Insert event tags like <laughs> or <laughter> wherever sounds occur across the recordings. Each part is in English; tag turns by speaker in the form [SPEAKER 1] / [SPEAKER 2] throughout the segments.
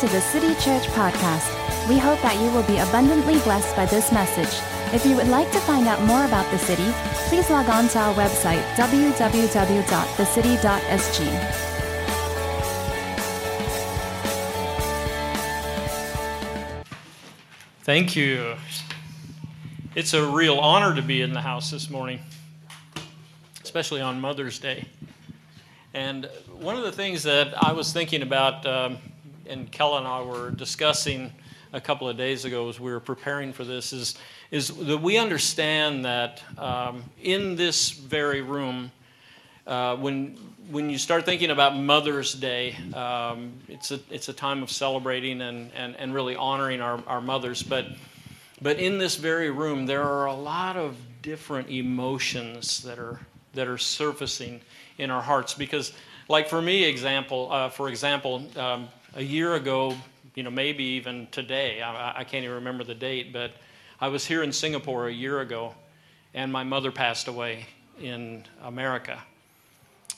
[SPEAKER 1] To the City Church Podcast. We hope that you will be abundantly blessed by this message. If you would like to find out more about the city, please log on to our website, www.thecity.sg.
[SPEAKER 2] Thank you. It's a real honor to be in the house this morning, especially on Mother's Day. And one of the things that I was thinking about um, and Kel and I were discussing a couple of days ago as we were preparing for this is, is that we understand that um, in this very room, uh, when, when you start thinking about Mother's Day, um, it's, a, it's a time of celebrating and, and, and really honoring our, our mothers. But, but in this very room, there are a lot of different emotions that are, that are surfacing in our hearts because like for me example uh, for example um, a year ago, you know, maybe even today, I, I can't even remember the date, but I was here in Singapore a year ago, and my mother passed away in America.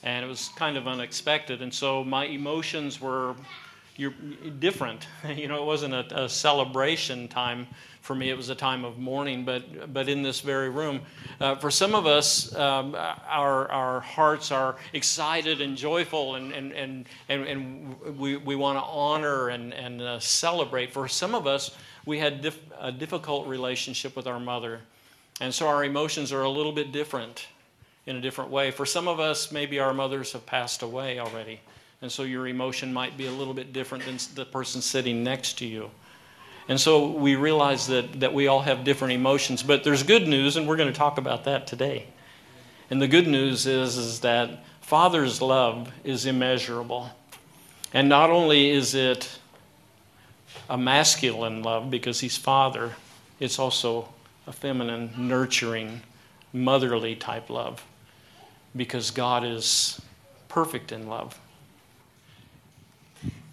[SPEAKER 2] And it was kind of unexpected, and so my emotions were you're different. <laughs> You know, it wasn't a, a, celebration time for me. It was a time of mourning. But but in this very room, uh, for some of us, um, our our hearts are excited and joyful, and and and and, and we we want to honor and and uh, celebrate. For some of us, we had dif- a difficult relationship with our mother, and so our emotions are a little bit different, in a different way. For some of us, maybe our mothers have passed away already. And so your emotion might be a little bit different than the person sitting next to you. And so we realize that, that we all have different emotions. But there's good news, and we're going to talk about that today. And the good news is, is that Father's love is immeasurable. And not only is it a masculine love because he's Father, it's also a feminine, nurturing, motherly type love because God is perfect in love.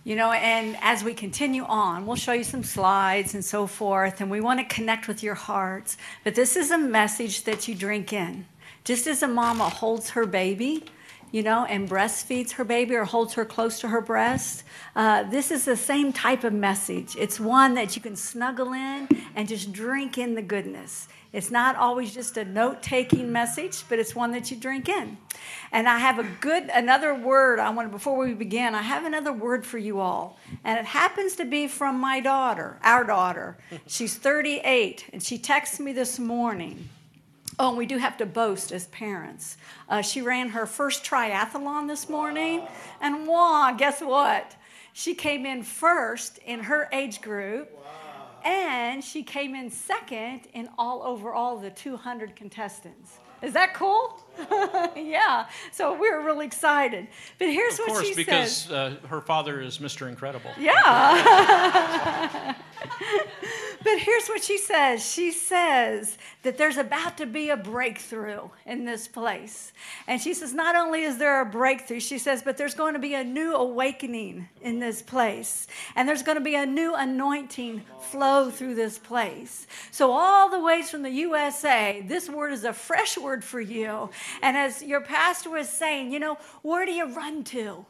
[SPEAKER 3] You know, and as we continue on, we'll show you some slides and so forth, and we want to connect with your hearts. But this is a message that you drink in. Just as a mama holds her baby, you know, and breastfeeds her baby or holds her close to her breast, uh, this is the same type of message. It's one that you can snuggle in and just drink in the goodness. It's not always just a note taking message, but it's one that you drink in. And I have a good, another word I want, before we begin, I have another word for you all. And it happens to be from my daughter, our daughter. She's 38, and she texted me this morning. Oh, and we do have to boast as parents. Uh, she ran her first triathlon this morning, and wow, guess what? She came in first in her age group and she came in second in all over all the 200 contestants. Is that cool? <laughs> yeah. So we are really excited. But here's
[SPEAKER 2] of
[SPEAKER 3] what
[SPEAKER 2] course,
[SPEAKER 3] she
[SPEAKER 2] because,
[SPEAKER 3] says.
[SPEAKER 2] Because uh, her father is Mr. Incredible.
[SPEAKER 3] Yeah. <laughs> <laughs> but here's what she says. She says that there's about to be a breakthrough in this place. And she says, not only is there a breakthrough, she says, but there's going to be a new awakening in this place. And there's going to be a new anointing flow through this place. So, all the ways from the USA, this word is a fresh word for you. And as your pastor was saying, you know, where do you run to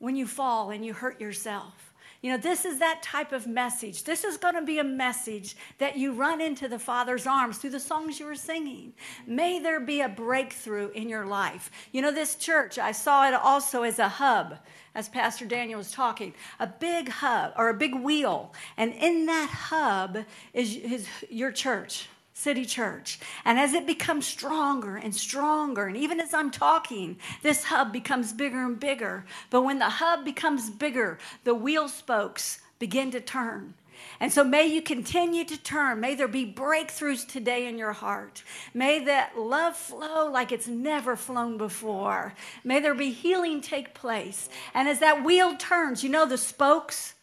[SPEAKER 3] when you fall and you hurt yourself? You know, this is that type of message. This is going to be a message that you run into the Father's arms through the songs you were singing. May there be a breakthrough in your life. You know, this church, I saw it also as a hub, as Pastor Daniel was talking, a big hub or a big wheel. And in that hub is, is your church. City Church. And as it becomes stronger and stronger, and even as I'm talking, this hub becomes bigger and bigger. But when the hub becomes bigger, the wheel spokes begin to turn. And so may you continue to turn. May there be breakthroughs today in your heart. May that love flow like it's never flown before. May there be healing take place. And as that wheel turns, you know the spokes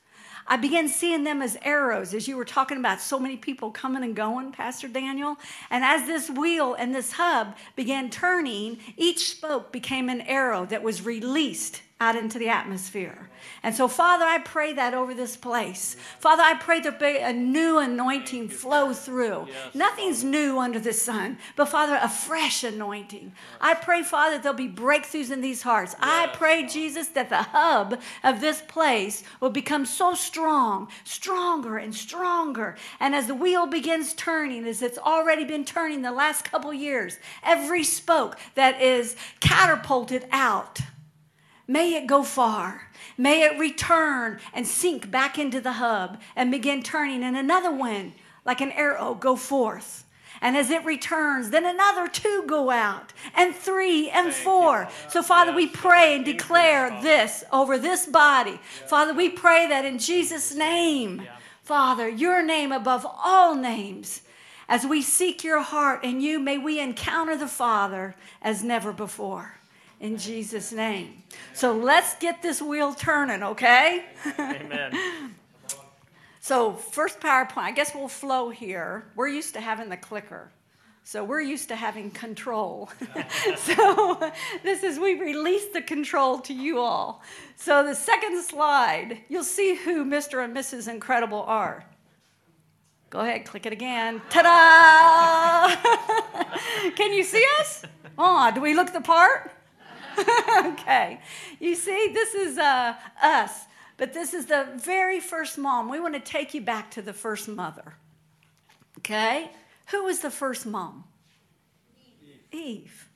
[SPEAKER 3] I began seeing them as arrows, as you were talking about so many people coming and going, Pastor Daniel. And as this wheel and this hub began turning, each spoke became an arrow that was released out into the atmosphere. And so, Father, I pray that over this place. Father, I pray that a new anointing flow through. Yes. Nothing's new under the sun, but Father, a fresh anointing. I pray, Father, there'll be breakthroughs in these hearts. Yes. I pray, Jesus, that the hub of this place will become so strong, stronger and stronger. And as the wheel begins turning, as it's already been turning the last couple years, every spoke that is catapulted out May it go far. May it return and sink back into the hub and begin turning, and another one, like an arrow, go forth. And as it returns, then another two go out, and three and four. So, Father, we pray and declare this over this body. Father, we pray that in Jesus' name, Father, your name above all names, as we seek your heart and you, may we encounter the Father as never before in Jesus' name. So let's get this wheel turning, okay?
[SPEAKER 2] Amen. <laughs>
[SPEAKER 3] so, first PowerPoint, I guess we'll flow here. We're used to having the clicker. So we're used to having control. <laughs> so <laughs> this is we release the control to you all. So the second slide, you'll see who Mr. and Mrs. Incredible are. Go ahead, click it again. Ta-da! Can you see us? Oh, do we look the part? <laughs> okay. You see, this is uh, us, but this is the very first mom. We want to take you back to the first mother. Okay? Who was the first mom? Eve. Eve.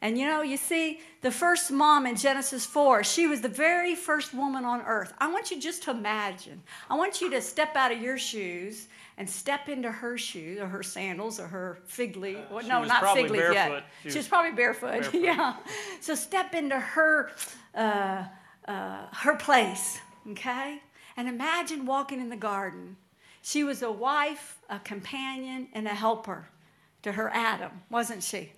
[SPEAKER 3] And you know, you see, the first mom in Genesis 4, she was the very first woman on earth. I want you just to imagine. I want you to step out of your shoes and step into her shoes or her sandals or her fig leaf.
[SPEAKER 2] Uh,
[SPEAKER 3] no, not fig leaf yet. She,
[SPEAKER 2] she
[SPEAKER 3] was probably barefoot. <laughs> barefoot. yeah. So step into her uh, uh, her place, okay? And imagine walking in the garden. She was a wife, a companion, and a helper to her Adam, wasn't she?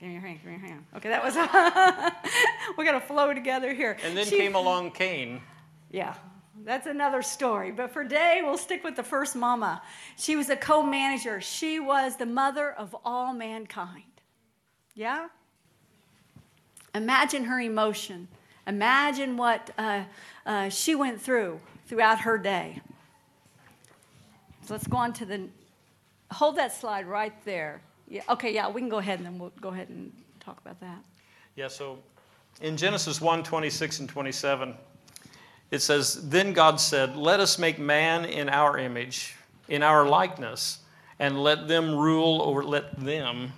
[SPEAKER 3] Give me your hand, give me your hand. Okay, that was, <laughs> we're to flow together here.
[SPEAKER 2] And then she, came along Cain.
[SPEAKER 3] Yeah, that's another story. But for today, we'll stick with the first mama. She was a co manager, she was the mother of all mankind. Yeah? Imagine her emotion. Imagine what uh, uh, she went through throughout her day. So let's go on to the. Hold that slide right there. Yeah, okay, yeah, we can go ahead and then we'll go ahead and talk about that.
[SPEAKER 2] Yeah, so in Genesis 1 26 and 27, it says, Then God said, Let us make man in our image, in our likeness, and let them rule over, let them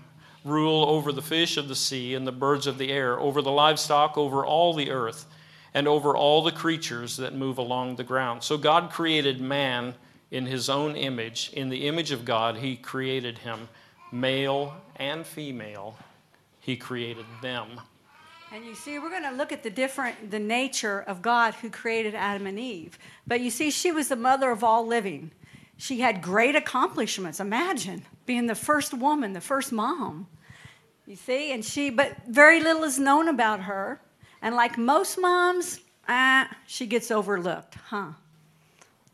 [SPEAKER 2] rule over the fish of the sea and the birds of the air, over the livestock, over all the earth, and over all the creatures that move along the ground. So God created man in his own image. In the image of God, he created him, male and female, he created them.
[SPEAKER 3] And you see, we're going to look at the different, the nature of God who created Adam and Eve. But you see, she was the mother of all living. She had great accomplishments. Imagine being the first woman, the first mom. You see, and she, but very little is known about her. And like most moms, ah, she gets overlooked, huh?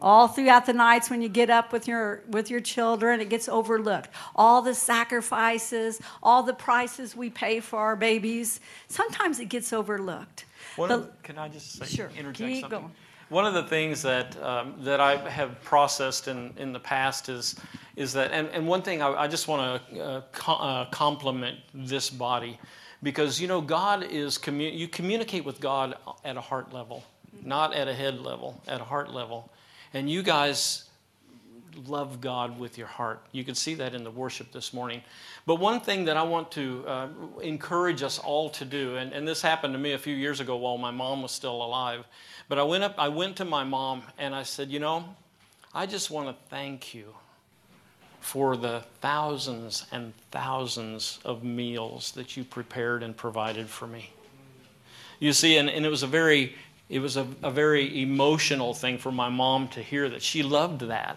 [SPEAKER 3] All throughout the nights when you get up with your with your children it gets overlooked. All the sacrifices all the prices we pay for our babies sometimes it gets overlooked.
[SPEAKER 2] The, can i just say,
[SPEAKER 3] sure,
[SPEAKER 2] interject
[SPEAKER 3] keep
[SPEAKER 2] something?
[SPEAKER 3] going.
[SPEAKER 2] one of the things that um, that i have processed in in the past is is that and, and one thing i, I just want to uh, co- uh, compliment this body because you know god is commu- you communicate with god at a heart level not at a head level at a heart level and you guys love God with your heart. You can see that in the worship this morning. But one thing that I want to uh, encourage us all to do, and, and this happened to me a few years ago while my mom was still alive. But I went up, I went to my mom and I said, you know, I just want to thank you for the thousands and thousands of meals that you prepared and provided for me. You see, and, and it was a very it was a, a very emotional thing for my mom to hear that. She loved that.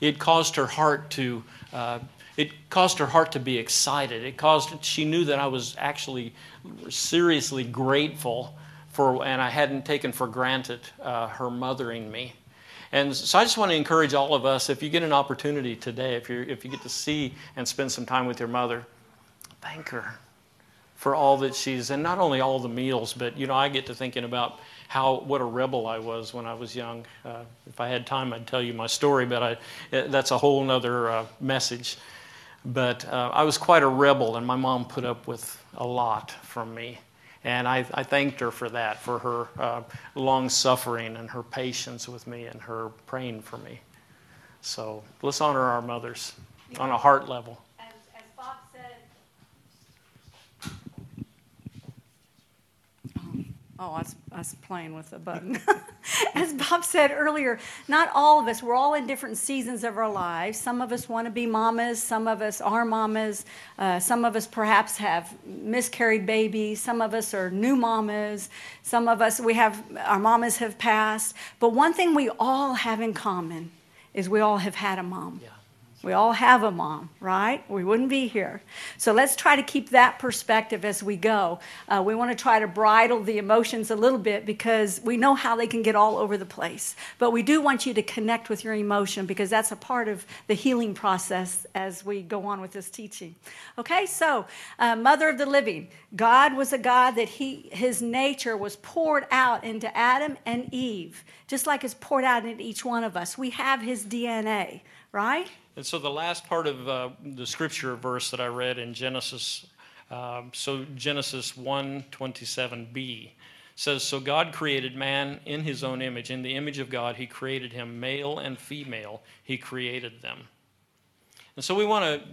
[SPEAKER 2] It caused her heart to. Uh, it caused her heart to be excited. It caused she knew that I was actually seriously grateful for, and I hadn't taken for granted uh, her mothering me. And so I just want to encourage all of us, if you get an opportunity today, if you if you get to see and spend some time with your mother, thank her, for all that she's, and not only all the meals, but you know, I get to thinking about how what a rebel I was when I was young. Uh, if I had time, I'd tell you my story, but I, eh, that's a whole other uh, message. But uh, I was quite a rebel, and my mom put up with a lot from me. And I, I thanked her for that, for her uh, long suffering and her patience with me and her praying for me. So let's honor our mothers on a heart level.
[SPEAKER 3] As, as Bob said, Oh, I was, playing with the button. <laughs> As Bob said earlier, not all of us, we're all in different seasons of our lives. Some of us want to be mamas, some of us are mamas, uh, some of us perhaps have miscarried babies, some of us are new mamas, some of us, we have, our mamas have passed. But one thing we all have in common is we all have had a mom.
[SPEAKER 2] Yeah.
[SPEAKER 3] We all have a mom, right? We wouldn't be here. So let's try to keep that perspective as we go. Uh, we want to try to bridle the emotions a little bit because we know how they can get all over the place. But we do want you to connect with your emotion because that's a part of the healing process as we go on with this teaching. Okay, so uh, Mother of the Living, God was a God that he, his nature was poured out into Adam and Eve, just like it's poured out into each one of us. We have his DNA, right?
[SPEAKER 2] And so the last part of uh, the scripture verse that I read in Genesis, um, so Genesis 1 27b says, So God created man in his own image. In the image of God, he created him, male and female, he created them. And so we want to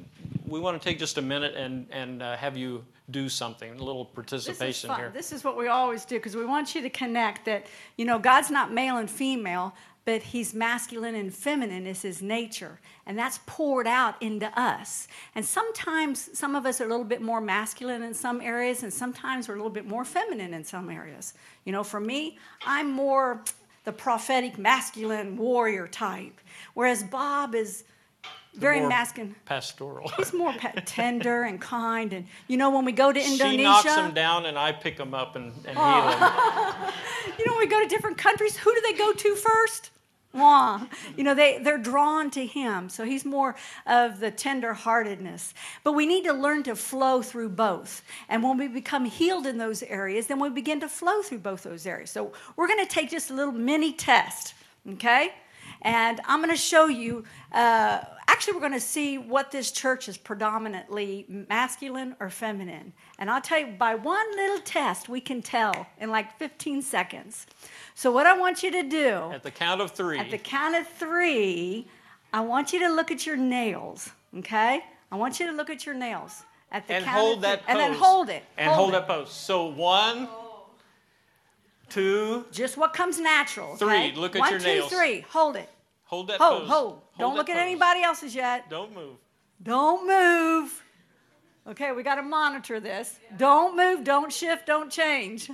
[SPEAKER 2] we want to take just a minute and and uh, have you do something, a little participation
[SPEAKER 3] this
[SPEAKER 2] here.
[SPEAKER 3] This is what we always do because we want you to connect that you know God's not male and female, but He's masculine and feminine is His nature, and that's poured out into us. And sometimes some of us are a little bit more masculine in some areas, and sometimes we're a little bit more feminine in some areas. You know, for me, I'm more the prophetic masculine warrior type, whereas Bob is very masculine.
[SPEAKER 2] Pastoral.
[SPEAKER 3] He's more <laughs> tender and kind, and you know when we go to Indonesia,
[SPEAKER 2] She knocks them down and I pick them up and, and heal them. Oh. <laughs>
[SPEAKER 3] you know when we go to different countries, who do they go to first? Wah. You know, they, they're drawn to him. So he's more of the tender-heartedness. But we need to learn to flow through both. And when we become healed in those areas, then we begin to flow through both those areas. So we're going to take just a little mini test, okay? And I'm going to show you, uh, actually, we're going to see what this church is predominantly masculine or feminine. And I'll tell you, by one little test, we can tell in like 15 seconds. So, what I want you to do
[SPEAKER 2] At the count of three.
[SPEAKER 3] at the count of three, I want you to look at your nails, okay? I want you to look at your nails. At the
[SPEAKER 2] and
[SPEAKER 3] count
[SPEAKER 2] hold
[SPEAKER 3] of
[SPEAKER 2] that pose.
[SPEAKER 3] And then hold it.
[SPEAKER 2] And hold,
[SPEAKER 3] it.
[SPEAKER 2] that pose. So one, two,
[SPEAKER 3] Just what comes natural. okay?
[SPEAKER 2] Three. Look at
[SPEAKER 3] One,
[SPEAKER 2] your
[SPEAKER 3] two,
[SPEAKER 2] nails.
[SPEAKER 3] three. Hold it.
[SPEAKER 2] hold that
[SPEAKER 3] Hold,
[SPEAKER 2] pose.
[SPEAKER 3] hold. hold
[SPEAKER 2] Don't
[SPEAKER 3] look at anybody else's yet.
[SPEAKER 2] Don't move.
[SPEAKER 3] Don't move. Okay, we got to monitor this. Don't move, don't shift, don't change.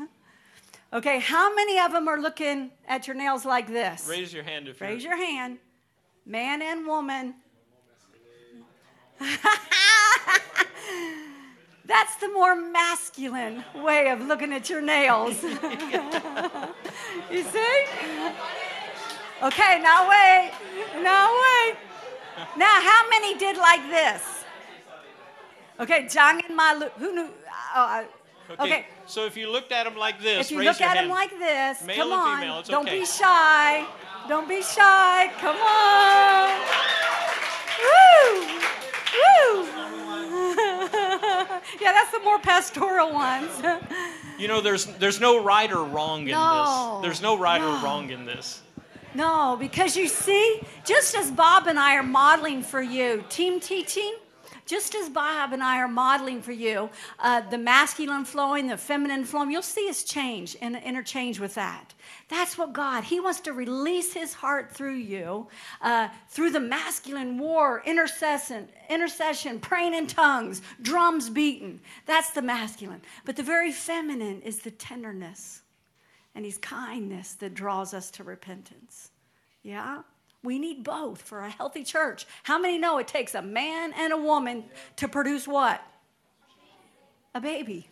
[SPEAKER 3] Okay, how many of them are looking at your nails like this?
[SPEAKER 2] Raise your hand if
[SPEAKER 3] Raise
[SPEAKER 2] you're.
[SPEAKER 3] your hand. Man and woman. <laughs> That's the more masculine way of looking at your nails. <laughs> you see? Okay, now wait. Now wait. Now, how many did like this? Okay, Jang and Malu. Who knew? Oh, I-
[SPEAKER 2] Okay.
[SPEAKER 3] okay.
[SPEAKER 2] So if you looked at them like this,
[SPEAKER 3] If you
[SPEAKER 2] raise
[SPEAKER 3] look
[SPEAKER 2] your
[SPEAKER 3] at
[SPEAKER 2] hand.
[SPEAKER 3] him like this,
[SPEAKER 2] Male
[SPEAKER 3] come on.
[SPEAKER 2] female, it's
[SPEAKER 3] Don't
[SPEAKER 2] okay.
[SPEAKER 3] be shy. Don't be shy. Come on. Woo! Woo! <laughs> yeah, that's the more pastoral ones. <laughs>
[SPEAKER 2] You know, there's there's no right or wrong in
[SPEAKER 3] No.
[SPEAKER 2] this. There's no right
[SPEAKER 3] No.
[SPEAKER 2] or wrong in this.
[SPEAKER 3] no, because you see, just as Bob and I are modeling for you, team teaching, just as Bob and I are modeling for you, uh, the masculine flowing, the feminine flowing, you'll see us change and interchange with that. That's what God, He wants to release His heart through you, uh, through the masculine war, intercession, intercession, praying in tongues, drums beating. That's the masculine. But the very feminine is the tenderness and His kindness that draws us to repentance. Yeah? We need both for a healthy church. How many know it takes a man and a woman to produce what? A baby.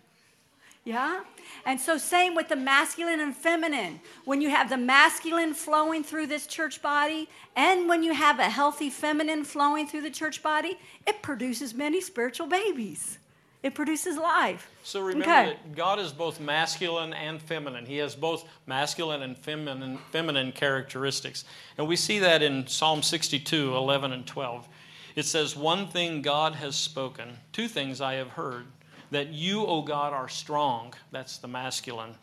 [SPEAKER 3] Yeah? And so, same with the masculine and feminine. When you have the masculine flowing through this church body, and when you have a healthy feminine flowing through the church body, it produces many spiritual babies. it produces life.
[SPEAKER 2] So remember
[SPEAKER 3] Okay.
[SPEAKER 2] that God is both masculine and feminine. He has both masculine and feminine, feminine characteristics. And we see that in Psalm 62, 11 and 12. It says, One thing God has spoken, two things I have heard, that you, O God, are strong, that's the masculine,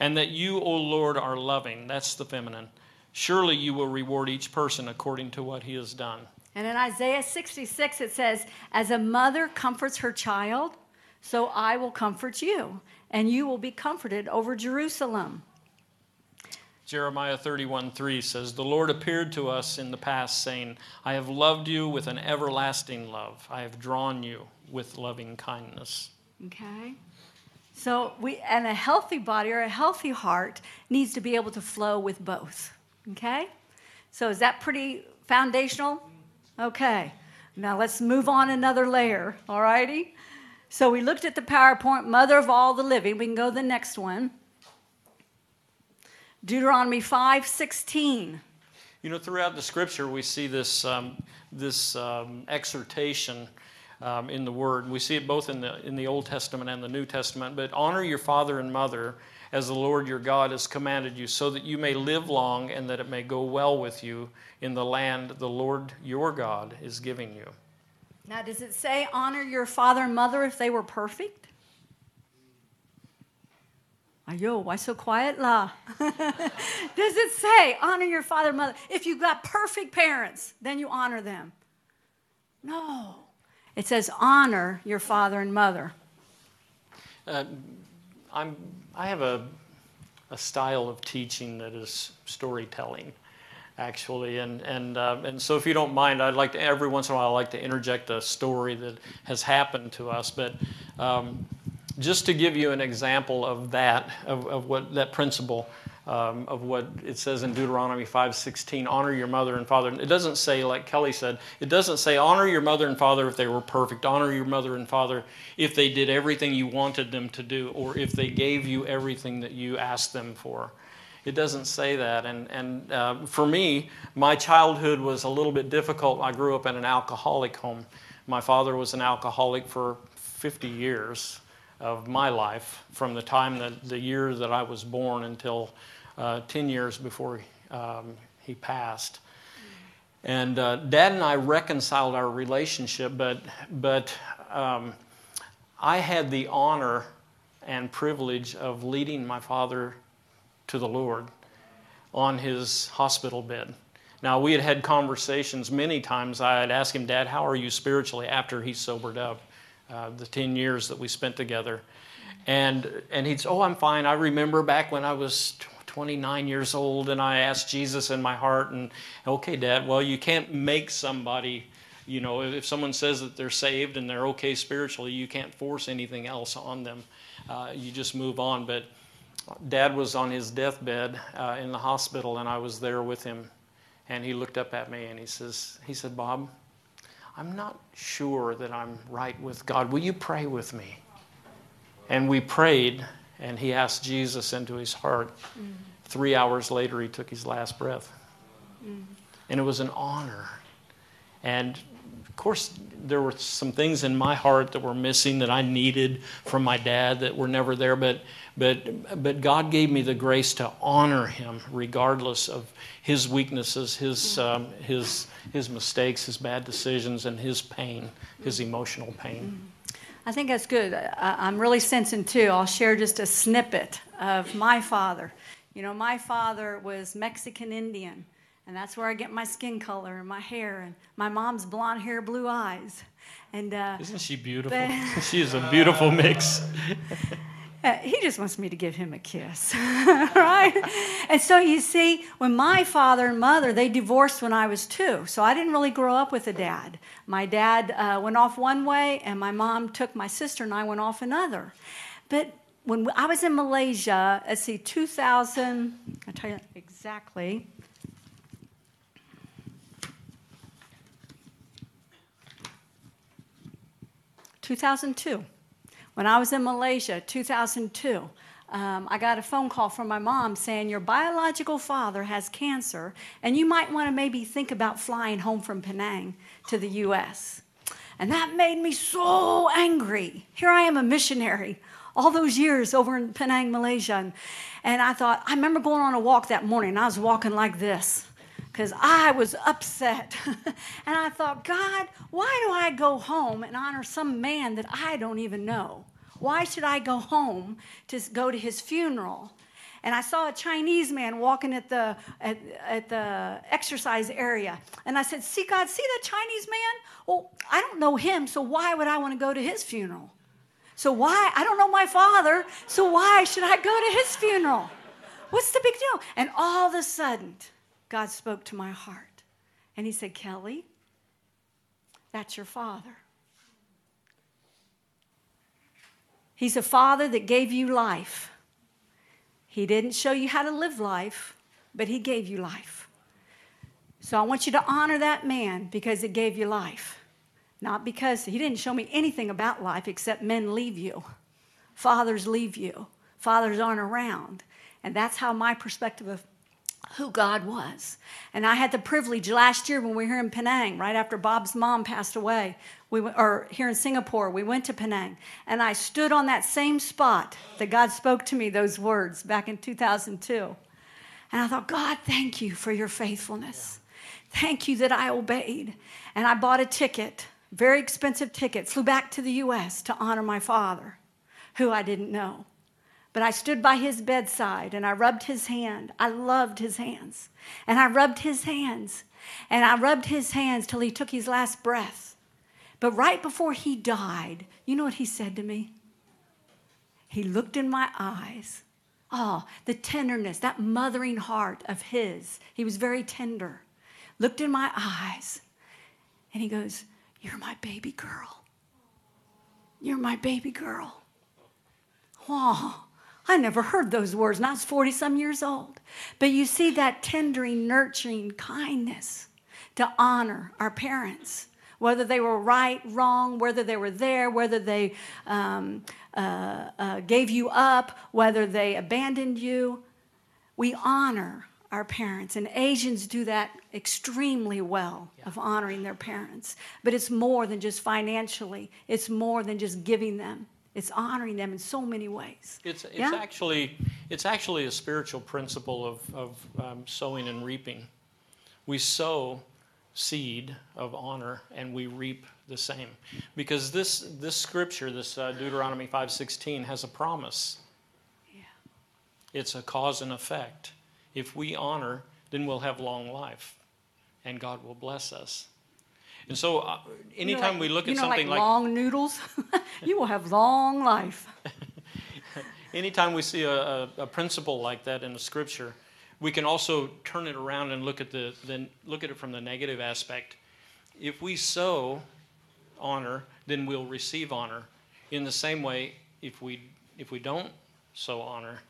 [SPEAKER 2] and that you, O Lord, are loving, that's the feminine. Surely you will reward each person according to what he has done.
[SPEAKER 3] And in Isaiah 66, it says, As a mother comforts her child, so I will comfort you, and you will be comforted over Jerusalem.
[SPEAKER 2] Jeremiah 31 3 says, The Lord appeared to us in the past, saying, I have loved you with an everlasting love. I have drawn you with loving kindness.
[SPEAKER 3] Okay? So we and a healthy body or a healthy heart needs to be able to flow with both. Okay? So is that pretty foundational? Okay. Now let's move on another layer, all righty? So we looked at the PowerPoint, mother of all the living. We can go to the next one. Deuteronomy 5:16.
[SPEAKER 2] You know, throughout the scripture, we see this, um, this um, exhortation um, in the Word. We see it both in the, in the Old Testament and the New Testament. But honor your father and mother as the Lord your God has commanded you, so that you may live long and that it may go well with you in the land the Lord your God is giving you.
[SPEAKER 3] Now, does it say honor your father and mother if they were perfect? Ayo, why so quiet, la? <laughs> does it say honor your father and mother? If you've got perfect parents, then you honor them. No. It says honor your father and mother.
[SPEAKER 2] Uh, I'm, I have a, a style of teaching that is storytelling, actually, and and uh, and so if you don't mind, I'd like to every once in a while I like to interject a story that has happened to us, but. Um, just to give you an example of that, of, of what that principle, um, of what it says in Deuteronomy 5:16, honor your mother and father. It doesn't say, like Kelly said, it doesn't say honor your mother and father if they were perfect. Honor your mother and father if they did everything you wanted them to do, or if they gave you everything that you asked them for. It doesn't say that. And, and uh, for me, my childhood was a little bit difficult. I grew up in an alcoholic home. My father was an alcoholic for 50 years of my life, from the time that the year that I was born until uh, 10 years before um, he passed. And uh, Dad and I reconciled our relationship, but, but um, I had the honor and privilege of leading my father to the Lord on his hospital bed. Now, we had had conversations many times. I had asked him, Dad, how are you spiritually after he sobered up? Uh, the 10 years that we spent together. And, and he'd say, Oh, I'm fine. I remember back when I was 29 years old and I asked Jesus in my heart. And, okay, Dad, well, you can't make somebody, you know, if someone says that they're saved and they're okay spiritually, you can't force anything else on them. Uh, you just move on. But Dad was on his deathbed uh, in the hospital, and I was there with him. And he looked up at me and he says, he said, Bob, I'm not sure that I'm right with God. Will you pray with me? And we prayed, and he asked Jesus into his heart. Mm. Three hours later, he took his last breath. Mm. And it was an honor. And of course, there were some things in my heart that were missing that I needed from my dad that were never there. But, but, but God gave me the grace to honor him regardless of his weaknesses, his, um, his, his mistakes, his bad decisions, and his pain, his emotional pain.
[SPEAKER 3] I think that's good. I, I'm really sensing too. I'll share just a snippet of my father. You know, my father was Mexican Indian, and that's where I get my skin color and my hair. And my mom's blonde hair, blue eyes. And uh,
[SPEAKER 2] isn't she beautiful? <laughs> she is a beautiful mix. <laughs>
[SPEAKER 3] Uh, he just wants me to give him a kiss, <laughs> right? And so you see, when my father and mother, they divorced when I was two. So I didn't really grow up with a dad. My dad uh, went off one way, and my mom took my sister, and I went off another. But when I was in Malaysia, let's see, 2000, I'll tell you exactly. Two thousand two. When I was in Malaysia, 2002, um, I got a phone call from my mom saying, Your biological father has cancer, and you might want to maybe think about flying home from Penang to the U.S. And that made me so angry. Here I am, a missionary, all those years over in Penang, Malaysia. And, and I thought, I remember going on a walk that morning, I was walking like this because I was upset. <laughs> and I thought, God, why do I go home and honor some man that I don't even know? Why should I go home to go to his funeral? And I saw a Chinese man walking at the, at, at the exercise area. And I said, See, God, see that Chinese man? Well, I don't know him, so why would I want to go to his funeral? So why? I don't know my father, so why should I go to his funeral? What's the big deal? And all of a sudden, God spoke to my heart. And he said, Kelly, that's your father. He's a father that gave you life. He didn't show you how to live life, but he gave you life. So I want you to honor that man because it gave you life. Not because he didn't show me anything about life except men leave you, fathers leave you, fathers aren't around. And that's how my perspective of who God was. And I had the privilege last year when we were here in Penang, right after Bob's mom passed away, we went, or here in Singapore, we went to Penang. And I stood on that same spot that God spoke to me those words back in 2002. And I thought, God, thank you for your faithfulness. Thank you that I obeyed. And I bought a ticket, very expensive ticket, flew back to the U.S. to honor my father, who I didn't know. But I stood by his bedside and I rubbed his hand. I loved his hands. And I rubbed his hands. And I rubbed his hands till he took his last breath. But right before he died, you know what he said to me? He looked in my eyes. Oh, the tenderness, that mothering heart of his. He was very tender. Looked in my eyes. And he goes, You're my baby girl. You're my baby girl. Oh, I never heard those words, and I was 40 some years old. But you see that tendering, nurturing kindness to honor our parents, whether they were right, wrong, whether they were there, whether they um, uh, uh, gave you up, whether they abandoned you. We honor our parents, and Asians do that extremely well yeah. of honoring their parents. But it's more than just financially, it's more than just giving them. It's honoring them in so many ways.
[SPEAKER 2] It's, it's yeah? actually it's actually a spiritual principle of, of um, sowing and reaping. We sow seed of honor and we reap the same because this this scripture this uh, deuteronomy 5.16 has a promise yeah. it's a cause and effect if we honor then we'll have long life and god will bless us and so, uh, anytime you know, like,
[SPEAKER 3] we
[SPEAKER 2] look
[SPEAKER 3] at
[SPEAKER 2] know, something
[SPEAKER 3] like,
[SPEAKER 2] like
[SPEAKER 3] long noodles, <laughs> you will have long life. <laughs>
[SPEAKER 2] anytime we see a, a, a, principle like that in the scripture, we can also turn it around and look at the then look at it from the negative aspect. If we sow honor, then we'll receive honor. In the same way, if we if we don't sow honor,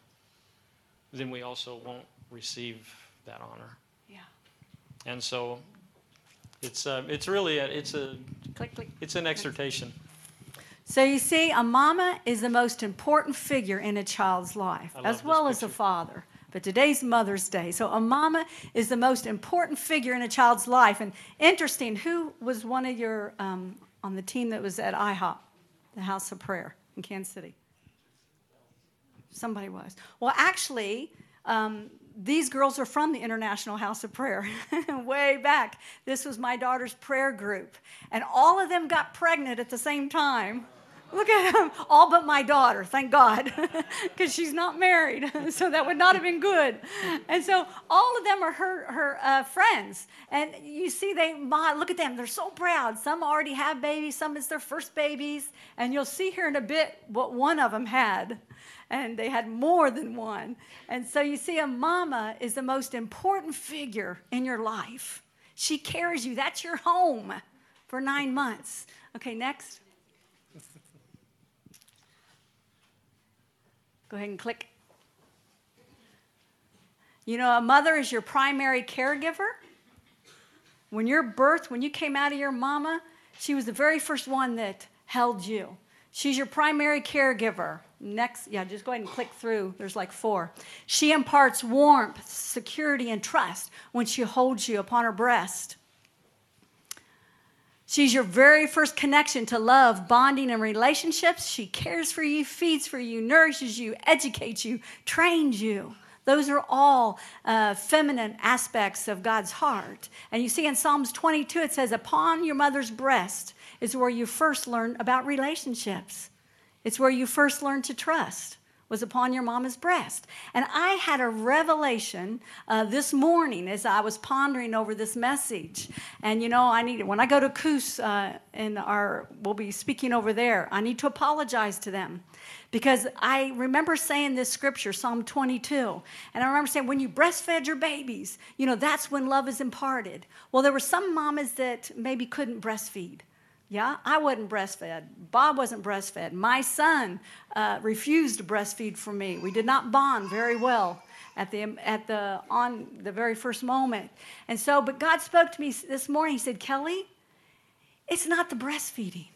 [SPEAKER 2] then we also won't receive that honor.
[SPEAKER 3] Yeah.
[SPEAKER 2] And so it's, uh, it's really a, it's a click, click. it's an exhortation.
[SPEAKER 3] So you see, a mama is the most important figure in a child's life, as well as a father. But today's Mother's Day. So a mama is the most important figure in a child's life. And interesting, who was one of your um, on the team that was at IHOP, the House of Prayer in Kansas City? Somebody was. Well, actually, um, these girls are from the International House of Prayer, <laughs> way back. This was my daughter's prayer group. And all of them got pregnant at the same time. Look at them, all but my daughter, thank God, <laughs> because she's not married, <laughs> so that would not have been good. And so all of them are her, her uh, friends. And you see, they look at them, they're so proud. Some already have babies, some it's their first babies. And you'll see here in a bit what one of them had and they had more than one. And so you see, a mama is the most important figure in your life. She carries you, that's your home for nine months. Okay, next. Go ahead and click. You know, a mother is your primary caregiver. When your birth, when you came out of your mama, she was the very first one that held you. She's your primary caregiver. Next, yeah, just go ahead and click through. There's like four. She imparts warmth, security, and trust when she holds you upon her breast. She's your very first connection to love, bonding, and relationships. She cares for you, feeds for you, nourishes you, educates you, trains you. Those are all uh, feminine aspects of God's heart. And you see in Psalms 22, it says, Upon your mother's breast is where you first learn about relationships. It's where you first learn to trust was upon your mama's breast. And I had a revelation uh, this morning as I was pondering over this message. And you know, I need when I go to Coos uh, and our we'll be speaking over there. I need to apologize to them because I remember saying this scripture, Psalm 22, and I remember saying, when you breastfed your babies, you know, that's when love is imparted. Well, there were some mamas that maybe couldn't breastfeed. Yeah, I wasn't breastfed. Bob wasn't breastfed. My son uh, refused to breastfeed for me. We did not bond very well at the at the on the very first moment. And so, but God spoke to me this morning. He said, "Kelly, it's not the breastfeeding."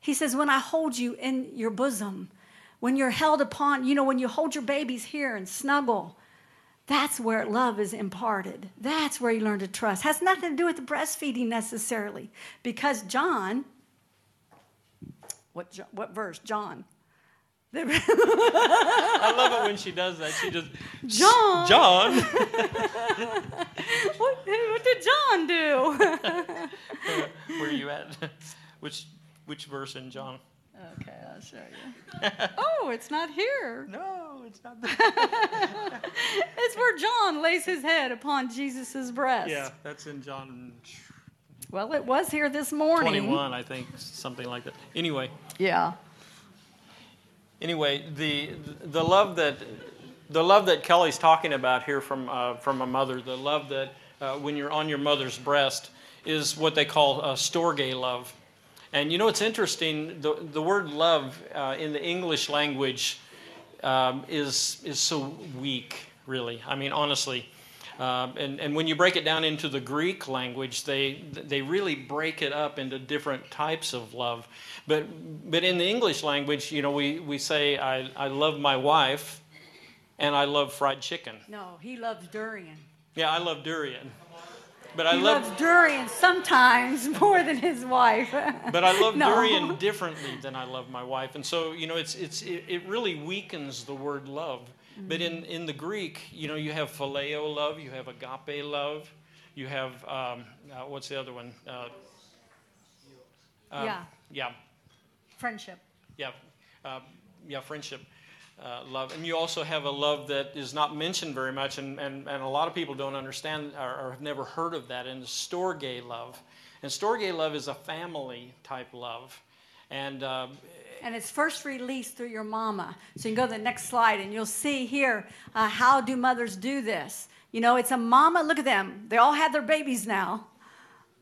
[SPEAKER 3] He says, "When I hold you in your bosom, when you're held upon, you know, when you hold your babies here and snuggle." That's where love is imparted. That's where you learn to trust. Has nothing to do with the breastfeeding necessarily, because John, what what verse? John. <laughs>
[SPEAKER 2] I love it when she does that. She just
[SPEAKER 3] John.
[SPEAKER 2] John. <laughs>
[SPEAKER 3] what, what did John do? <laughs>
[SPEAKER 2] Where are you at? Which which verse in John?
[SPEAKER 3] Okay, I'll show you. <laughs> oh, it's not here.
[SPEAKER 2] No, it's not. There. <laughs>
[SPEAKER 3] it's where John lays his head upon Jesus' breast.
[SPEAKER 2] Yeah, that's in John
[SPEAKER 3] Well, it was here this morning.
[SPEAKER 2] 21, I think, something like that. Anyway,
[SPEAKER 3] Yeah.
[SPEAKER 2] anyway, the the love that the love that Kelly's talking about here from uh, from a mother, the love that uh, when you're on your mother's breast is what they call uh, storge love. And you know, it's interesting. The the word love uh, in the English language um, is is so weak, really. I mean, honestly. Um, and, and when you break it down into the Greek language, they, they really break it up into different types of love. But, but in the English language, you know, we, we say, I, I love my wife and I love fried chicken.
[SPEAKER 3] No, he loves durian.
[SPEAKER 2] Yeah, I love durian. But I
[SPEAKER 3] he
[SPEAKER 2] love,
[SPEAKER 3] loves durian sometimes <laughs> more than his wife.
[SPEAKER 2] but I love <laughs>
[SPEAKER 3] No.
[SPEAKER 2] durian differently than I love my wife. And so, you know, it's, it's, it, it really weakens the word love. But in, in the Greek, you know, you have phileo love, you have agape love, you have, um, uh, what's the other one? Uh, um,
[SPEAKER 3] Yeah.
[SPEAKER 2] Yeah,
[SPEAKER 3] Friendship.
[SPEAKER 2] yeah, uh, yeah, friendship. Uh, love. And you also have a love that is not mentioned very much, and, and, and a lot of people don't understand or, or have never heard of that, and storge love. And storge love is a family type love. And uh,
[SPEAKER 3] And it's first released through your mama. So you can go to the next slide and you'll see here uh, how do mothers do this. You know, it's a mama. Look at them. They all have their babies now.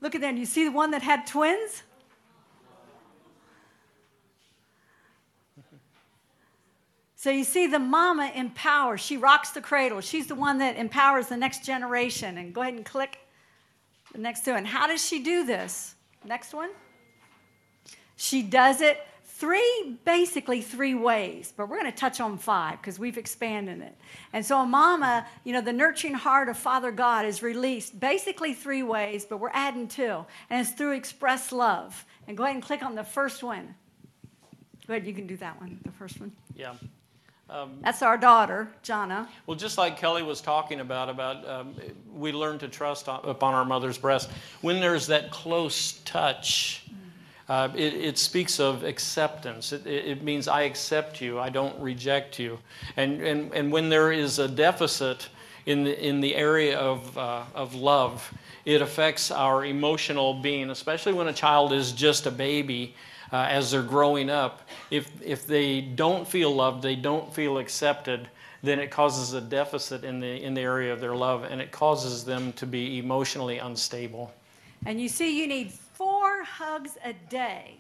[SPEAKER 3] Look at them. You see the one that had twins? So you see the mama empowers. She rocks the cradle. She's the one that empowers the next generation. And go ahead and click the next two. And How does she do this? Next one. She does it three, basically three ways, but we're going to touch on five because we've expanded it. And so, a mama, you know, the nurturing heart of Father God is released basically three ways, but we're adding two, and it's through express love. And go ahead and click on the first one. Go ahead, you can do that one, the first one.
[SPEAKER 2] yeah.
[SPEAKER 3] That's our daughter, Jana.
[SPEAKER 2] Well, just like Kelly was talking about, about um, we learn to trust upon our mother's breast. When there's that close touch, uh, it, it speaks of acceptance. It, it it means I accept you. I don't reject you. And and and when there is a deficit in the in the area of uh, of love, it affects our emotional being, especially when a child is just a baby. Uh, as they're growing up, if if they don't feel loved, they don't feel accepted, then it causes a deficit in the in the area of their love, and it causes them to be emotionally unstable.
[SPEAKER 3] And you see, you need four hugs a day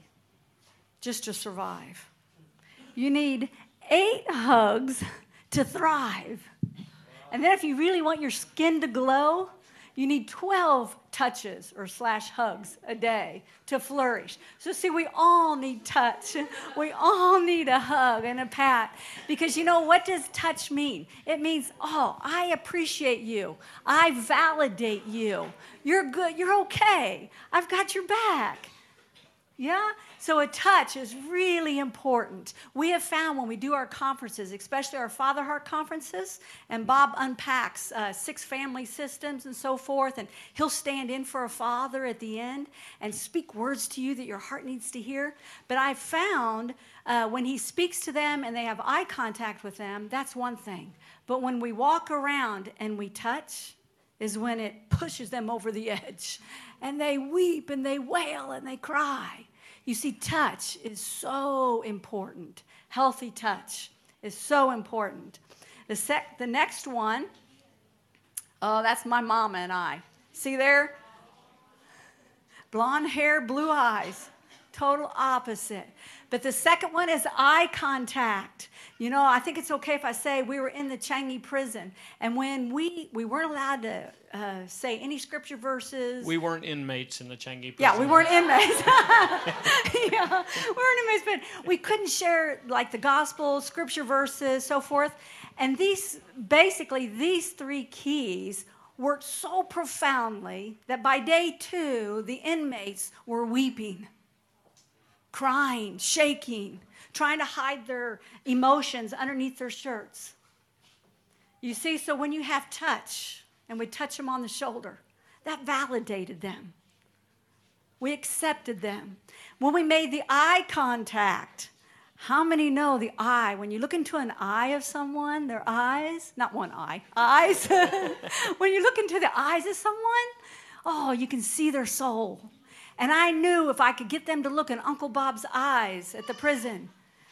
[SPEAKER 3] just to survive. You need eight hugs to thrive. And then, if you really want your skin to glow, you need 12 touches or slash hugs a day to flourish. So, see, we all need touch. <laughs> We all need a hug and a pat. Because you know, what does touch mean? It means, oh, I appreciate you. I validate you. You're good. You're okay. I've got your back. Yeah? So a touch is really important. We have found when we do our conferences, especially our Father Heart conferences, and Bob unpacks uh, six family systems and so forth, and he'll stand in for a father at the end and speak words to you that your heart needs to hear. But I found uh, when he speaks to them and they have eye contact with them, that's one thing. But when we walk around and we touch, is when it pushes them over the <laughs> edge and they weep and they wail and they cry. You see, touch is so important. Healthy touch is so important. The, sec- the next one, oh, that's my mama and I. See there? Blonde hair, blue eyes. Total opposite. But the second one is eye contact. You know, I think it's okay if I say we were in the Changi prison, and when we we weren't allowed to uh, say any scripture verses.
[SPEAKER 2] We weren't inmates in the Changi prison.
[SPEAKER 3] Yeah, we weren't inmates. <laughs> <laughs> yeah, we weren't inmates, but we couldn't share like the gospel, scripture verses, so forth. And these basically these three keys worked so profoundly that by day two, the inmates were weeping crying, shaking, trying to hide their emotions underneath their shirts. You see, so when you have touch and we touch them on the shoulder, that validated them. We accepted them. When we made the eye contact, how many know the eye? When you look into an eye of someone, their eyes, not one eye, eyes. <laughs> when you look into the eyes of someone, oh, you can see their soul. And I knew if I could get them to look in Uncle Bob's eyes at the prison,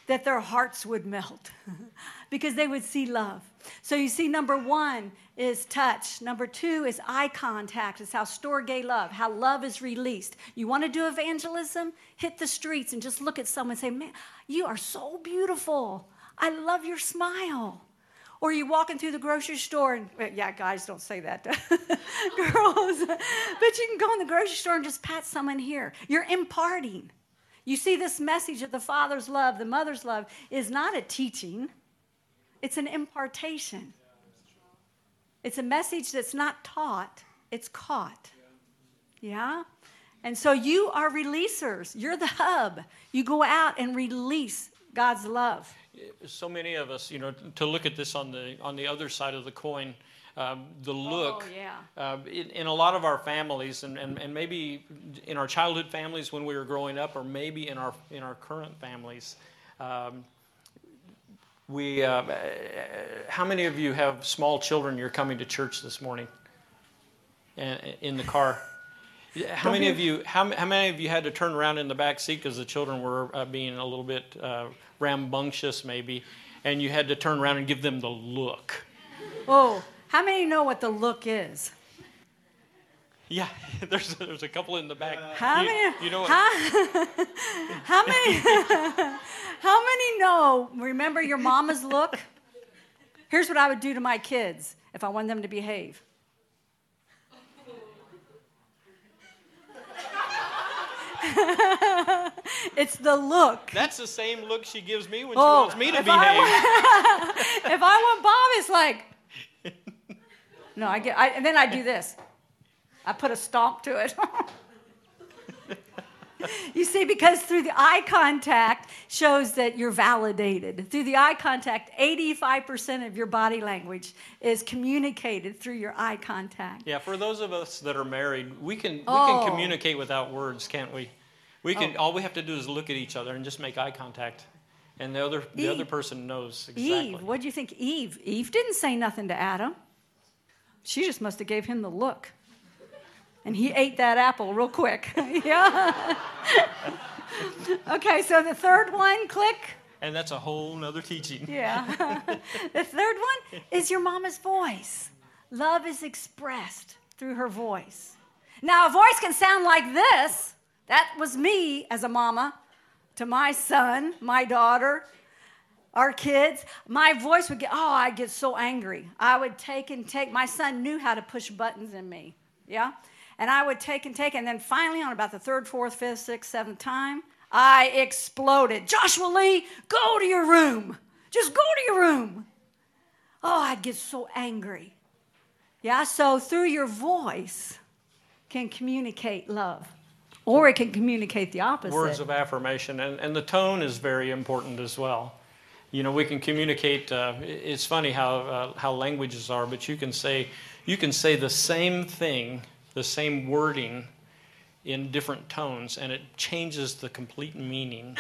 [SPEAKER 3] that their hearts would melt <laughs> because they would see love. So you see, number one is touch. Number two is eye contact. It's how storge love, how love is released. You want to do evangelism? Hit the streets and just look at someone and say, Man, you are so beautiful. I love your smile. Or you walking through the grocery store and yeah, guys don't say that, <laughs> girls. but you can go in the grocery store and just pat someone here. You're imparting. You see, this message of the father's love, the mother's love, is not a teaching. It's an impartation. It's a message that's not taught, it's caught. Yeah? And so you are releasers. You're the hub. You go out and release God's love
[SPEAKER 2] so many of us, you know, to look at this on the on the other side of the coin, um, the look.
[SPEAKER 3] Oh, yeah.
[SPEAKER 2] Uh, in, in, a lot of our families, and, and, and maybe in our childhood families when we were growing up, or maybe in our in our current families, um, we. Uh, how many of you have small children? You're coming to church this morning, and in the car. How many of you? How, how many of you had to turn around in the back seat because the children were uh, being a little bit uh, rambunctious, maybe, and you had to turn around and give them the look?
[SPEAKER 3] Oh, how many know what the look is?
[SPEAKER 2] Yeah, <laughs> there's there's a couple in the back.
[SPEAKER 3] How
[SPEAKER 2] you,
[SPEAKER 3] many?
[SPEAKER 2] You know
[SPEAKER 3] how, <laughs> how many? <laughs> how many know? Remember your mama's look. Here's what I would do to my kids if I want them to behave. <laughs> it's the look.
[SPEAKER 2] That's the same look she gives me when oh, she wants me to
[SPEAKER 3] if
[SPEAKER 2] behave.
[SPEAKER 3] I want, <laughs> if I want Bob, it's like, <laughs> no, I get, I, and then I do this. I put a stomp to it. you see, because through the eye contact shows that you're validated. Through the eye contact, 85% of your body language is communicated through your eye contact.
[SPEAKER 2] Yeah, for those of us that are married, we can we
[SPEAKER 3] Oh.
[SPEAKER 2] can communicate without words, can't we? We can. Oh. All we have to do is look at each other and just make eye contact, and the other the other person knows exactly.
[SPEAKER 3] Eve, what do you think? Eve. Eve didn't say nothing to Adam. She just must have gave him the look. And he ate that apple real quick. <laughs> yeah. <laughs> okay, so the third one, click.
[SPEAKER 2] And that's a whole nother teaching. <laughs>
[SPEAKER 3] Yeah. the third one is your mama's voice. Love is expressed through her voice. Now, a voice can sound like this. That was me as a mama to my son, my daughter, our kids. My voice would get, oh, I'd get so angry. I would take and take. My son knew how to push buttons in me. Yeah? And I would take and take. And then finally, on about the third, fourth, fifth, sixth, seventh time, I exploded. Joshua Lee, go to your room. Just go to your room. Oh, I'd get so angry. Yeah, so through your voice can communicate love. Or it can communicate the opposite.
[SPEAKER 2] Words of affirmation, and, and the tone is very important as well. You know, we can communicate. Uh, it's funny how uh, how languages are, but you can say you can say the same thing, the same wording, in different tones, and it changes the complete meaning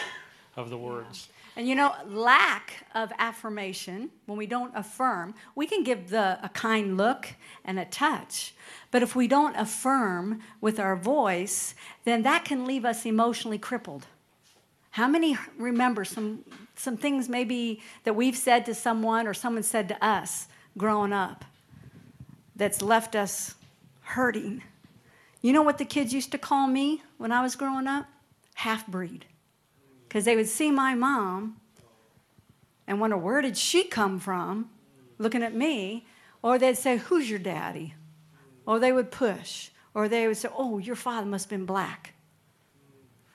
[SPEAKER 2] of the words.
[SPEAKER 3] And you know, lack of affirmation, when we don't affirm, we can give the, a kind look and a touch. But if we don't affirm with our voice, then that can leave us emotionally crippled. How many remember some, some things maybe that we've said to someone or someone said to us growing up that's left us hurting? You know what the kids used to call me when I was growing up? Half breed because they would see my mom and wonder, where did she come from? Looking at me. Or they'd say, who's your daddy? Or they would push. Or they would say, oh, your father must have been black.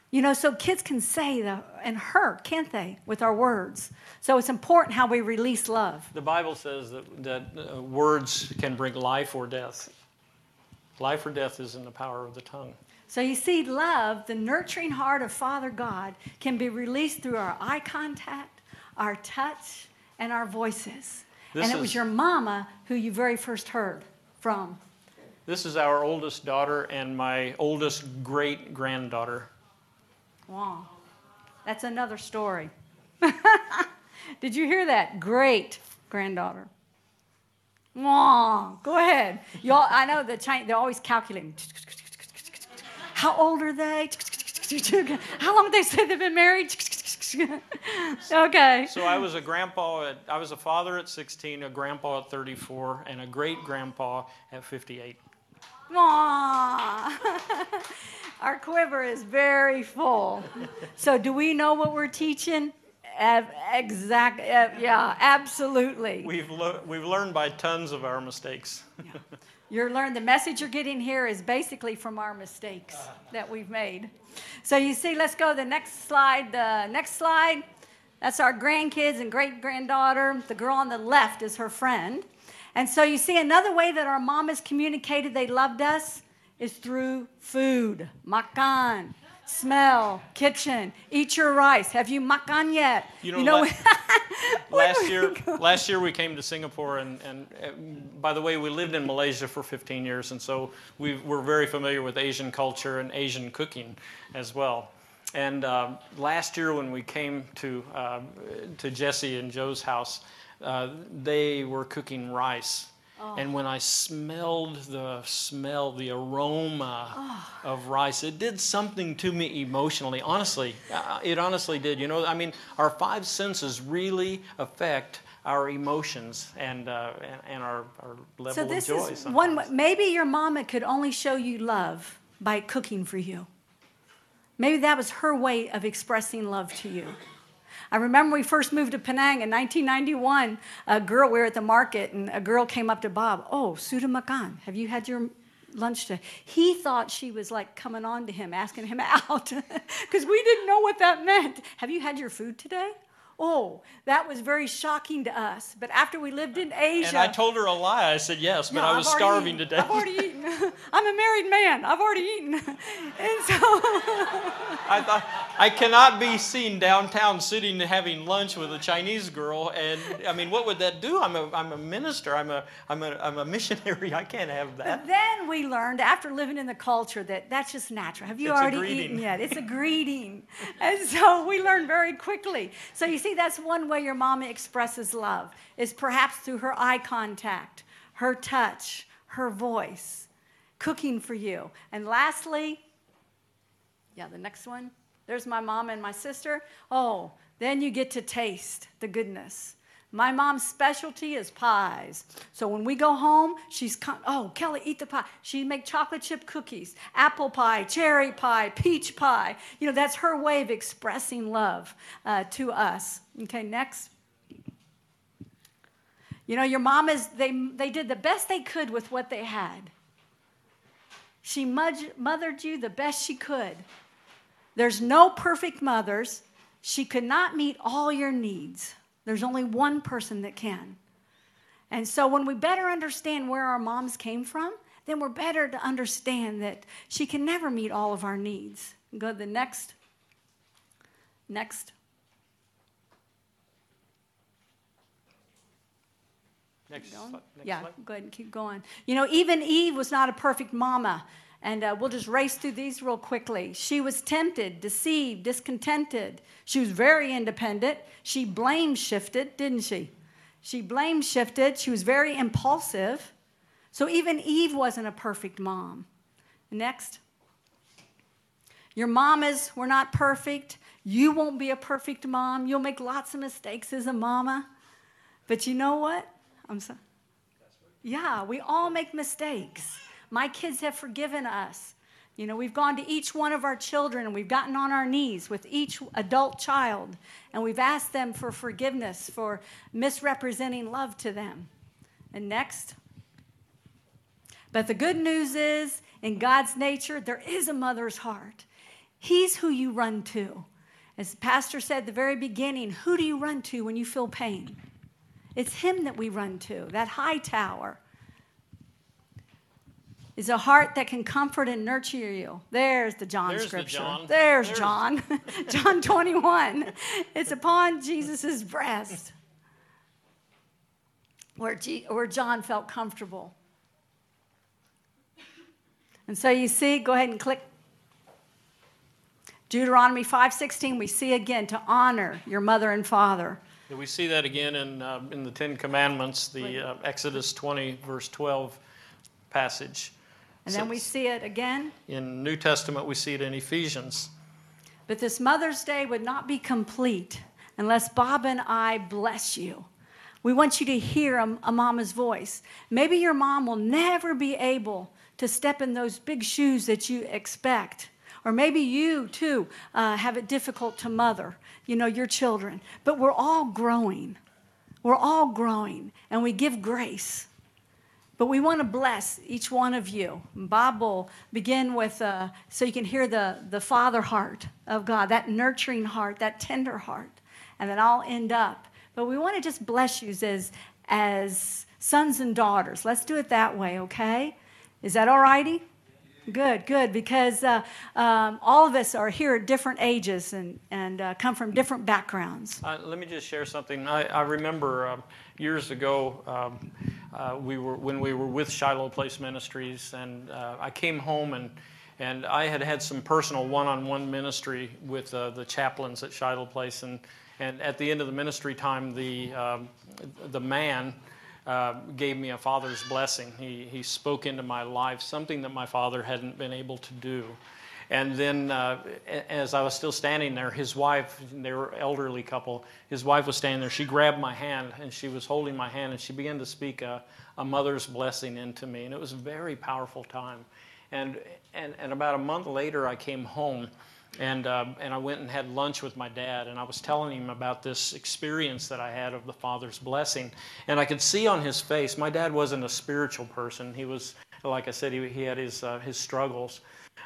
[SPEAKER 3] You know, so kids can say the, and hurt, can't they, with our words? So it's important how we release love.
[SPEAKER 2] The Bible says that, that uh, words can bring life or death. Life or death is in the power of the tongue.
[SPEAKER 3] So you see, love, the nurturing heart of Father God, can be released through our eye contact, our touch, and our voices. This and it was your mama who you very first heard from.
[SPEAKER 2] This is our oldest daughter and my oldest great granddaughter.
[SPEAKER 3] Wow. That's another story. <laughs> Did you hear that? Great granddaughter. Wow. Go ahead. Y'all, I know the Chinese, they're always calculating. How old are they? How long have they said they've been married? okay.
[SPEAKER 2] So I was a grandpa at, I was a father at 16, a grandpa at 34, and a great grandpa at 58.
[SPEAKER 3] Aww. <laughs> Our quiver is very full. So, do we know what we're teaching? Exact. Yeah, absolutely.
[SPEAKER 2] We've lo- we've learned by tons of our mistakes.
[SPEAKER 3] Yeah. You're learning the message you're getting here is basically from our mistakes that we've made. So you see, let's go to the next slide. The next slide, that's our grandkids and great granddaughter. The girl on the left is her friend. And so you see, another way that our mom has communicated they loved us is through food, makan smell, kitchen, eat your rice. Have you makan yet?
[SPEAKER 2] You know, you know <laughs> last year, last year we came to Singapore, and, and uh, by the way, we lived in Malaysia for 15 years, and so we we're very familiar with Asian culture and Asian cooking as well. And uh, last year, when we came to uh, to Jesse and Joe's house, uh, they were cooking rice Oh. And when I smelled the smell, the aroma oh. of rice, it did something to me emotionally. Honestly, uh, it honestly did. You know, I mean, our five senses really affect our emotions and uh, and, and, our, our level
[SPEAKER 3] so this
[SPEAKER 2] of joy.
[SPEAKER 3] Is one, maybe your mama could only show you love by cooking for you. Maybe that was her way of expressing love to you. I remember we first moved to Penang in 1991. A girl, we were at the market, and a girl came up to Bob. Oh, Suda Makan, have you had your lunch today? He thought she was like coming on to him, asking him <laughs> out, because we didn't know what that meant. Have you had your food today? Oh, that was very shocking to us. But after we lived in Asia.
[SPEAKER 2] And I told her a lie. I said yes, but no, I was starving
[SPEAKER 3] eaten.
[SPEAKER 2] to death.
[SPEAKER 3] I've already eaten. <laughs> I'm a married man. I've already eaten. <laughs> And so.
[SPEAKER 2] I thought, I cannot be seen downtown sitting and having lunch with a Chinese girl. And I mean, what would that do? I'm a, I'm a minister, I'm a, I'm, a, I'm a <laughs> missionary. I can't have that.
[SPEAKER 3] But then we learned, after living in the culture, that that's just natural. Have you
[SPEAKER 2] it's
[SPEAKER 3] already eaten yet? It's a greeting. and so we learned very quickly. So you see, see, that's one way your mama expresses love, is perhaps through her eye contact, her touch, her voice, cooking for you. And lastly, yeah, the next one. There's my mom and my sister. Oh, then you get to taste the goodness. My mom's specialty is pies. So when we go home, she's, con- oh, Kelly, eat the pie. She'd make chocolate chip cookies, apple pie, cherry pie, peach pie. You know, that's her way of expressing love uh, to us. Okay, next. You know, your mom is, they, they did the best they could with what they had. She mothered you the best she could. There's no perfect mothers. She could not meet all your needs. There's only one person that can. And so when we better understand where our moms came from, then we're better to understand that she can never meet all of our needs. Go to the next. Next.
[SPEAKER 2] Next, next
[SPEAKER 3] yeah,
[SPEAKER 2] slide.
[SPEAKER 3] go ahead and keep going. You know, even Eve was not a perfect mama. And uh, we'll just race through these real quickly. She was tempted, deceived, discontented. She was very independent. She blame shifted, didn't she? She blame shifted. She was very impulsive. So even Eve wasn't a perfect mom. Next. Your mamas were not perfect. You won't be a perfect mom. You'll make lots of mistakes as a mama. But you know what? I'm sorry. Yeah, we all make mistakes. My kids have forgiven us. You know, we've gone to each one of our children and we've gotten on our knees with each adult child and we've asked them for forgiveness for misrepresenting love to them. And next. But the good news is, in God's nature, there is a mother's heart. He's who you run to. As the pastor said at the very beginning, who do you run to when you feel pain? It's Him that we run to, that high tower. Is a heart that can comfort and nurture you. There's the John
[SPEAKER 2] There's the
[SPEAKER 3] scripture.
[SPEAKER 2] John.
[SPEAKER 3] There's,
[SPEAKER 2] There's-
[SPEAKER 3] John. <laughs> John 21. It's upon Jesus' breast where, G- where John felt comfortable. And so you see, go ahead and click Deuteronomy 5:16 we see again to honor your mother and father.
[SPEAKER 2] We see that again in, uh, in the Ten Commandments, the uh, Exodus 20, verse 12 passage.
[SPEAKER 3] And then we see it again.
[SPEAKER 2] In New Testament, we see it in Ephesians.
[SPEAKER 3] But this Mother's Day would not be complete unless Bob and I bless you. We want you to hear a, a mama's voice. Maybe your mom will never be able to step in those big shoes that you expect. Or maybe you too uh, have it difficult to mother, you know, your children. But we're all growing. We're all growing, and we give grace. But we want to bless each one of you. Bob will begin with, uh, so you can hear the, the father heart of God, that nurturing heart, that tender heart. And then I'll end up. But we want to just bless you as, as sons and daughters. Let's do it that way, okay? Is that all righty? Good, good, because uh, um, all of us are here at different ages and, and uh, come from different backgrounds.
[SPEAKER 2] Uh, let me just share something. I, I remember um, years ago um, uh, we were when we were with Shiloh Place Ministries, and uh, I came home and and I had had some personal one-on-one ministry with uh, the chaplains at Shiloh Place, and and at the end of the ministry time, the um, the man. Uh, gave me a father's blessing. He, he spoke into my life something that my father hadn't been able to do. And then, uh, as I was still standing there, his wife, they were elderly couple, his wife was standing there. She grabbed my hand and she was holding my hand and she began to speak a, a mother's blessing into me. And it was a very powerful time. And, and, and about a month later, I came home and, uh, and I went and had lunch with my dad. And I was telling him about this experience that I had of the Father's blessing. And I could see on his face, my dad wasn't a spiritual person. He was, like I said, he, he had his, uh, his struggles.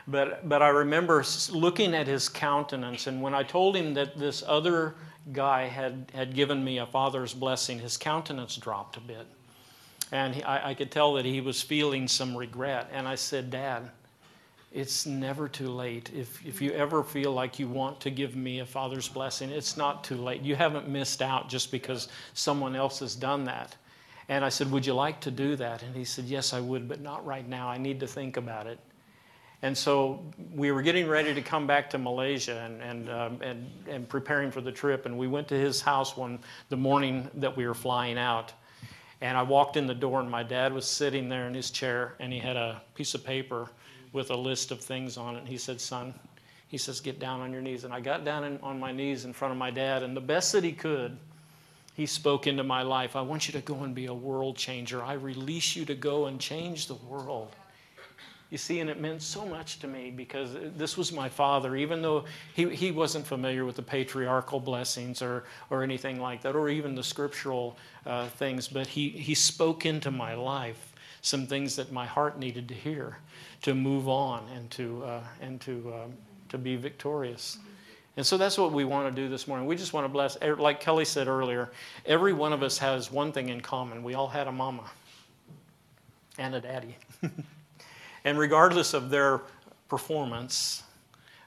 [SPEAKER 2] But, but I remember looking at his countenance, and when I told him that this other guy had, had given me a father's blessing, his countenance dropped a bit. And he, I, I could tell that he was feeling some regret. And I said, Dad, it's never too late. If, if you ever feel like you want to give me a father's blessing, it's not too late. You haven't missed out just because someone else has done that. And I said, Would you like to do that? And he said, Yes, I would, but not right now. I need to think about it. And so we were getting ready to come back to Malaysia and, and, um, and, and preparing for the trip. And we went to his house one, the morning that we were flying out. And I walked in the door, and my dad was sitting there in his chair, and he had a piece of paper with a list of things on it. And he said, Son, he says, get down on your knees. And I got down in, on my knees in front of my dad, and the best that he could, he spoke into my life. I want you to go and be a world changer. I release you to go and change the world. You see, and it meant so much to me because this was my father, even though he, he wasn't familiar with the patriarchal blessings or, or anything like that, or even the scriptural uh, things, but he, he spoke into my life some things that my heart needed to hear to move on and to, uh, and to, um, to be victorious. And so that's what we want to do this morning. We just want to bless, like Kelly said earlier, every one of us has one thing in common. We all had a mama and a daddy. <laughs> And regardless of their performance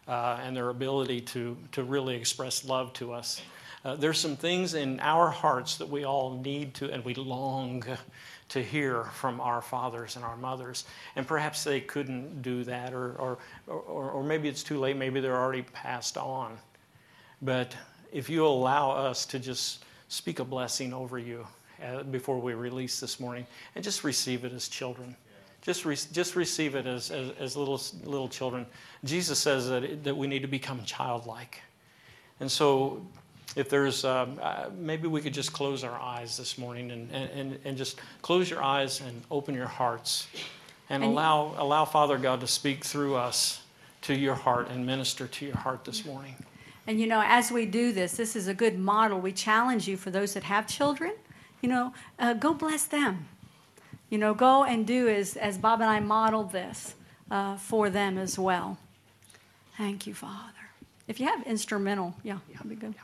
[SPEAKER 2] uh, and their ability to, to really express love to us, uh, there's some things in our hearts that we all need to and we long to hear from our fathers and our mothers. And perhaps they couldn't do that, or, or, or, or maybe it's too late, maybe they're already passed on. But if you allow us to just speak a blessing over you uh, before we release this morning, and just receive it as children. Just, re- just receive it as, as, as, little, little children. Jesus says that, it, that we need to become childlike. And so if there's um, uh, maybe we could just close our eyes this morning and, and, and just close your eyes and open your hearts and, and allow, allow Father God to speak through us to your heart and minister to your heart this morning.
[SPEAKER 3] And you know, as we do this, this is a good model. We challenge you for those that have children, you know, uh, go bless them. You know, go and do as, as Bob and I modeled this uh, for them as well. Thank you, Father. If you have instrumental, yeah, that'd be good.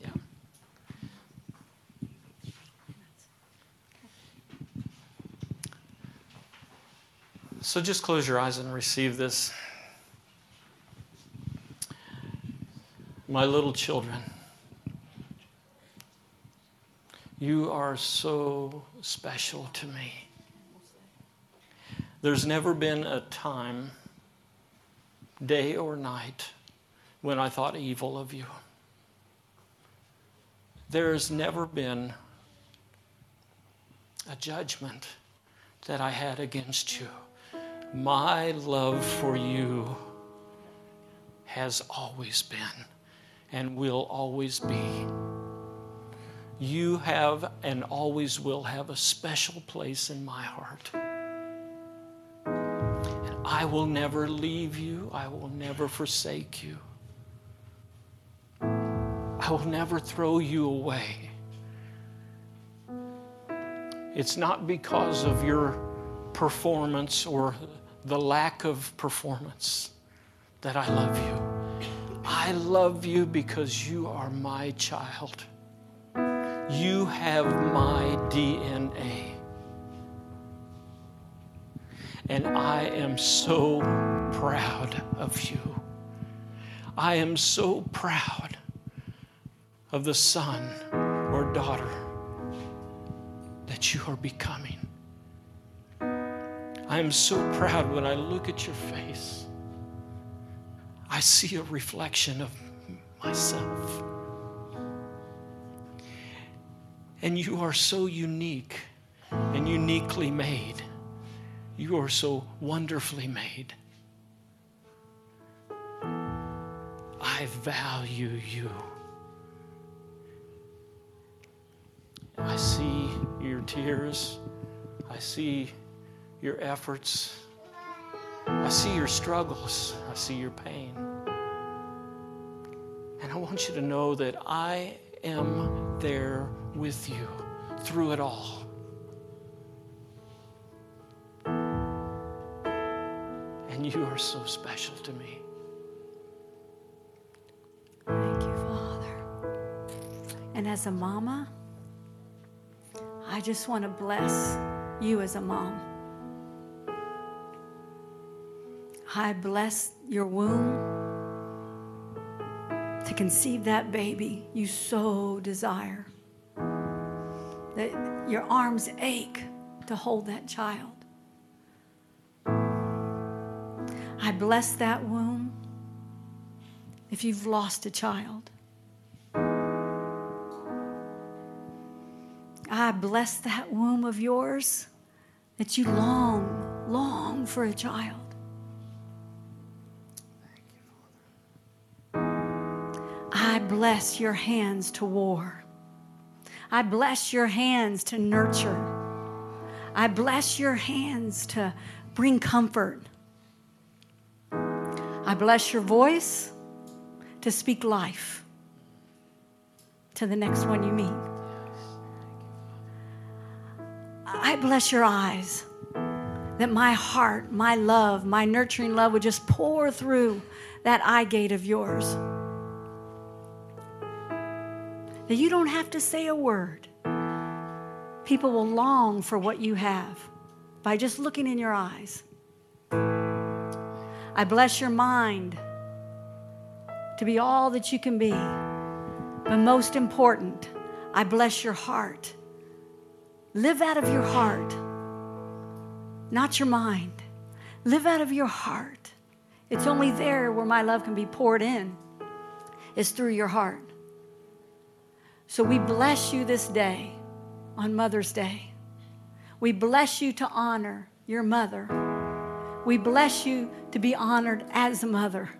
[SPEAKER 3] Yeah.
[SPEAKER 2] So just close your eyes and receive this. My little children, you are so special to me. There's never been a time, day or night, when I thought evil of you. There's never been a judgment that I had against you. My love for you has always been and will always be. You have and always will have a special place in my heart. I will never leave you, I will never forsake you. I will never throw you away. It's not because of your performance or the lack of performance that I love you. I love you because you are my child. You have my DNA. And I am so proud of you. I am so proud of the son or daughter that you are becoming. I am so proud when I look at your face. I see a reflection of myself. And you are so unique and uniquely made. You are so wonderfully made. I value you. I see your tears. I see your efforts. I see your struggles. I see your pain. And I want you to know that I am there with you through it all. And you are so special to me.
[SPEAKER 3] Thank you, Father. And as a mama, I just want to bless you as a mom. I bless your womb to conceive that baby you so desire. That your arms ache to hold that child. I bless that womb if you've lost a child. I bless that womb of yours that you long, long for a child. I bless your hands to war. I bless your hands to nurture. I bless your hands to bring comfort. I bless your voice to speak life to the next one you meet. I bless your eyes that my heart, my love, my nurturing love would just pour through that eye gate of yours that you don't have to say a word. People will long for what you have by just looking in your eyes. I bless your mind to be all that you can be. But most important, I bless your heart. Live out of your heart, not your mind. Live out of your heart. It's only there where my love can be poured in, it's through your heart. So we bless you this day on Mother's Day. We bless you to honor your mother. We bless you to be honored as a mother.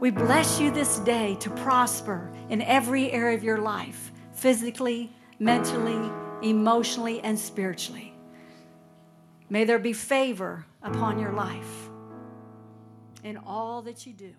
[SPEAKER 3] We bless you this day to prosper in every area of your life physically, mentally, emotionally, and spiritually. May there be favor upon your life in all that you do.